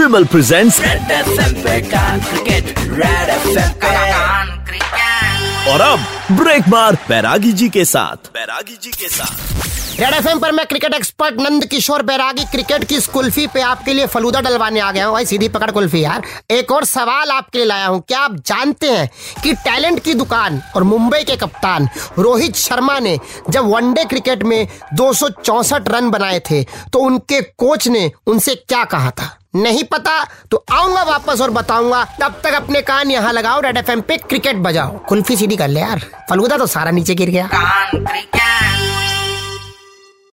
विमल presents Red FM पे कान cricket Red FM कान क्रिकेट और अब ब्रेक मार बैरागी जी के साथ। बैरागी जी के साथ। रेड एफएम पर मैं cricket expert Nand Kishore Bairagi, cricket की कुल्फी पे आपके लिए फलूदा डलवाने आ गया हूँ। भाई, सीधी पकड़ कुल्फी यार। एक और सवाल आपके लिए लाया हूँ। क्या आप जानते हैं कि टैलेंट की दुकान और मुंबई के कप्तान रोहित शर्मा ने जब वनडे क्रिकेट में दो रन बनाए थे तो उनके कोच ने उनसे क्या कहा था? नहीं पता? तो आऊँगा वापस और बताऊँगा। तब तक अपने कान यहाँ लगाओ, रेड एफएम पे क्रिकेट बजाओ। कुल्फी सीधी कर ले यार। फलूदा तो सारा नीचे गिर गया।